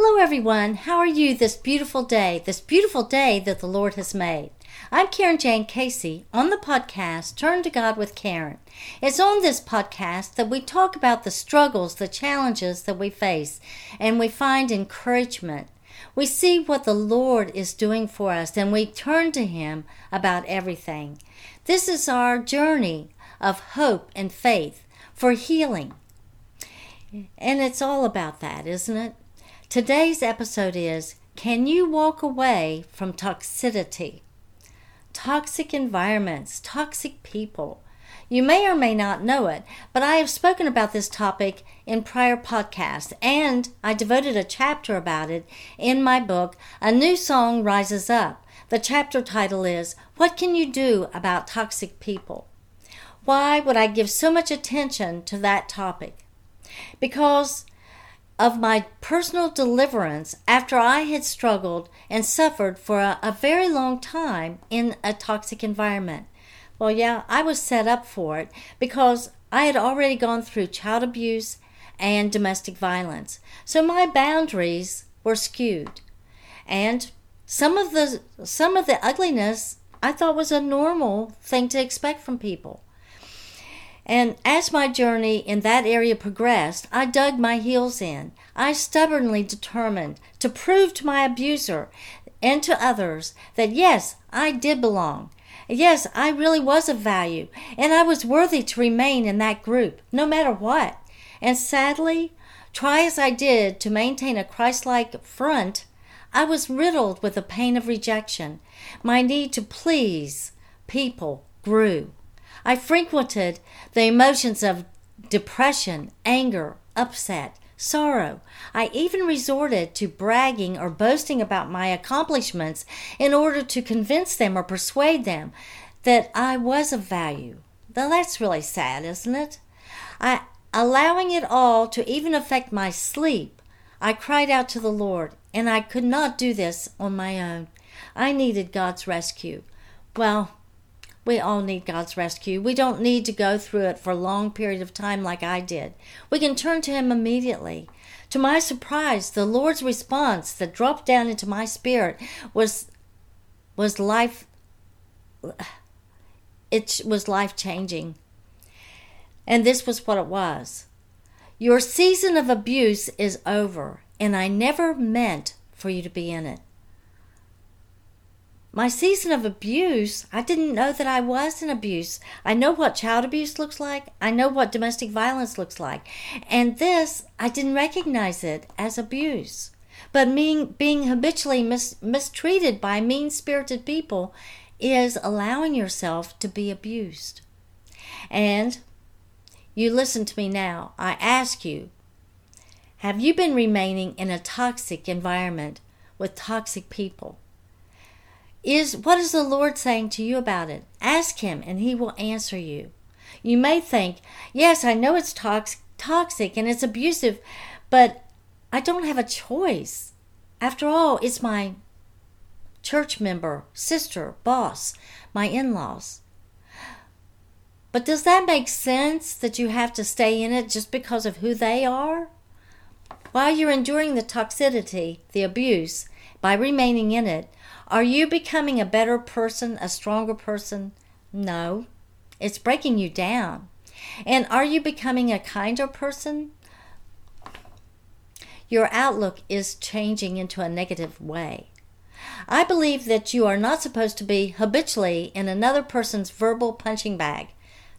Hello, everyone. How are you this beautiful day, this beautiful day that the Lord has made? I'm Karen Jane Casey on the podcast Turn to God with Karen. It's on this podcast that we talk about the struggles, the challenges that we face, and we find encouragement. We see what the Lord is doing for us, and we turn to Him about everything. This is our journey of hope and faith for healing. And it's all about that, isn't it? Today's episode is Can you walk away from toxicity? Toxic environments, toxic people. You may or may not know it, but I have spoken about this topic in prior podcasts, and I devoted a chapter about it in my book, A New Song Rises Up. The chapter title is What Can You Do About Toxic People? Why would I give so much attention to that topic? Because of my personal deliverance after I had struggled and suffered for a, a, very long time in a toxic environment. Well, yeah, I was set up for it because I had already gone through child abuse and domestic violence. So my boundaries were skewed. And some of the some of the ugliness I thought was a normal thing to expect from people. And as my journey in that area progressed, I dug my heels in. I stubbornly determined to prove to my abuser and to others that yes, I did belong. Yes, I really was of value, and I was worthy to remain in that group, no matter what. And sadly, try as I did to maintain a Christ like front, I was riddled with the pain of rejection. My need to please people grew. I frequented the emotions of depression, anger, upset, sorrow. I even resorted to bragging or boasting about my accomplishments in order to convince them or persuade them that I was of value. That's really sad, isn't it? I allowing it all to even affect my sleep. I cried out to the Lord, and I could not do this on my own. I needed God's rescue. Well, we all need God's rescue. We don't need to go through it for a long period of time like I did. We can turn to Him immediately. To my surprise, the Lord's response that dropped down into my spirit was was life it was life changing. And this was what it was. Your season of abuse is over, and I never meant for you to be in it my season of abuse, I didn't know that I was in abuse. I know what child abuse looks like. I know what domestic violence looks like. And this, I didn't recognize it as abuse. But being, being habitually mis, mistreated by mean spirited people is allowing yourself to be abused. And you listen to me now. I ask you have you been remaining in a toxic environment with toxic people? Is what is the Lord saying to you about it? Ask him and he will answer you. You may think, "Yes, I know it's toxic, toxic and it's abusive, but I don't have a choice. After all, it's my church member, sister, boss, my in-laws." But does that make sense that you have to stay in it just because of who they are? While you're enduring the toxicity, the abuse, by remaining in it, are you becoming a better person, a stronger person? No. It's breaking you down. And are you becoming a kinder person? Your outlook is changing into a negative way. I believe that you are not supposed to be habitually in another person's verbal punching bag,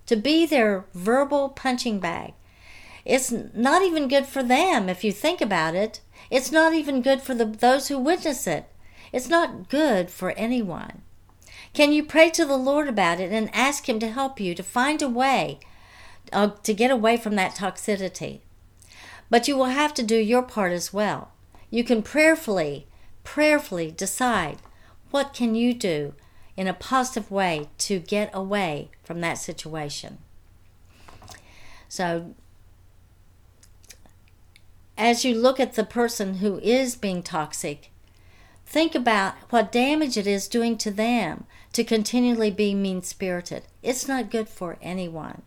to be their verbal punching bag. It's not even good for them if you think about it. It's not even good for the, those who witness it. It's not good for anyone. Can you pray to the Lord about it and ask Him to help you to find a way uh, to get away from that toxicity? But you will have to do your part as well. You can prayerfully, prayerfully decide what can you do in a positive way to get away from that situation. So as you look at the person who is being toxic, Think about what damage it is doing to them to continually be mean spirited. It's not good for anyone.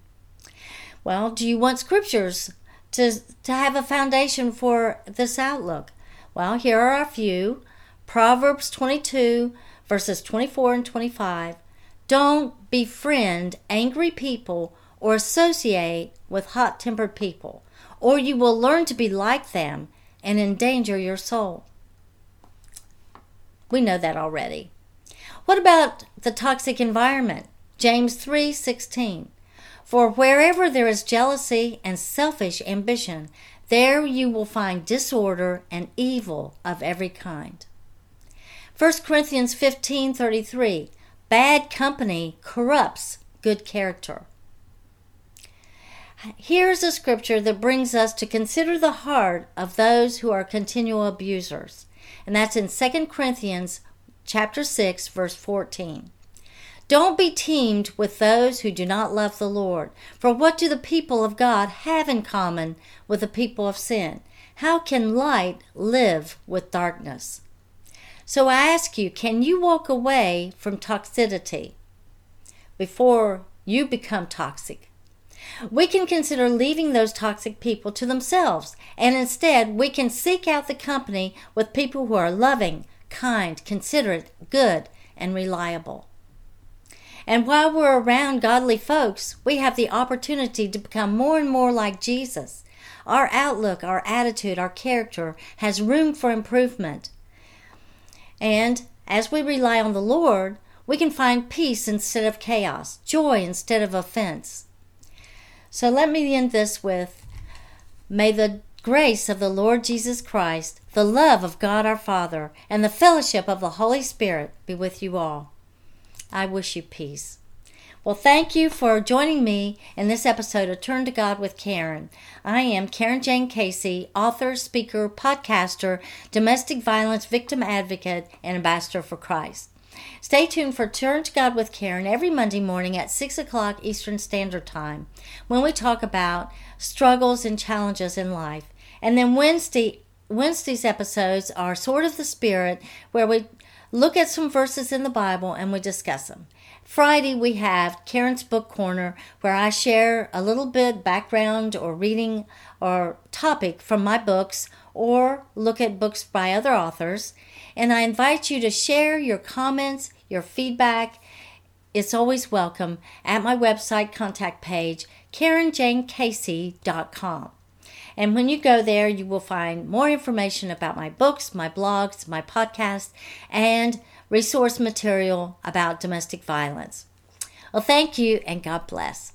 Well, do you want scriptures to, to have a foundation for this outlook? Well, here are a few Proverbs 22, verses 24 and 25. Don't befriend angry people or associate with hot tempered people, or you will learn to be like them and endanger your soul. We know that already. What about the toxic environment? James 3:16. For wherever there is jealousy and selfish ambition, there you will find disorder and evil of every kind. 1 Corinthians 15:33 Bad company corrupts good character. Here's a scripture that brings us to consider the heart of those who are continual abusers. And that's in 2 Corinthians chapter 6 verse 14. Don't be teamed with those who do not love the Lord. For what do the people of God have in common with the people of sin? How can light live with darkness? So I ask you, can you walk away from toxicity before you become toxic? We can consider leaving those toxic people to themselves, and instead we can seek out the company with people who are loving, kind, considerate, good, and reliable. And while we're around godly folks, we have the opportunity to become more and more like Jesus. Our outlook, our attitude, our character has room for improvement. And as we rely on the Lord, we can find peace instead of chaos, joy instead of offense. So let me end this with May the grace of the Lord Jesus Christ, the love of God our Father, and the fellowship of the Holy Spirit be with you all. I wish you peace. Well, thank you for joining me in this episode of Turn to God with Karen. I am Karen Jane Casey, author, speaker, podcaster, domestic violence victim advocate, and ambassador for Christ. Stay tuned for Turn to God with Karen every Monday morning at 6 o'clock Eastern Standard Time when we talk about struggles and challenges in life. And then Wednesday, Wednesday's episodes are Sword of the Spirit, where we look at some verses in the Bible and we discuss them. Friday, we have Karen's Book Corner, where I share a little bit background or reading or topic from my books or look at books by other authors. And I invite you to share your comments, your feedback. It's always welcome at my website contact page, KarenJaneCasey.com. And when you go there, you will find more information about my books, my blogs, my podcast, and resource material about domestic violence. Well, thank you and God bless.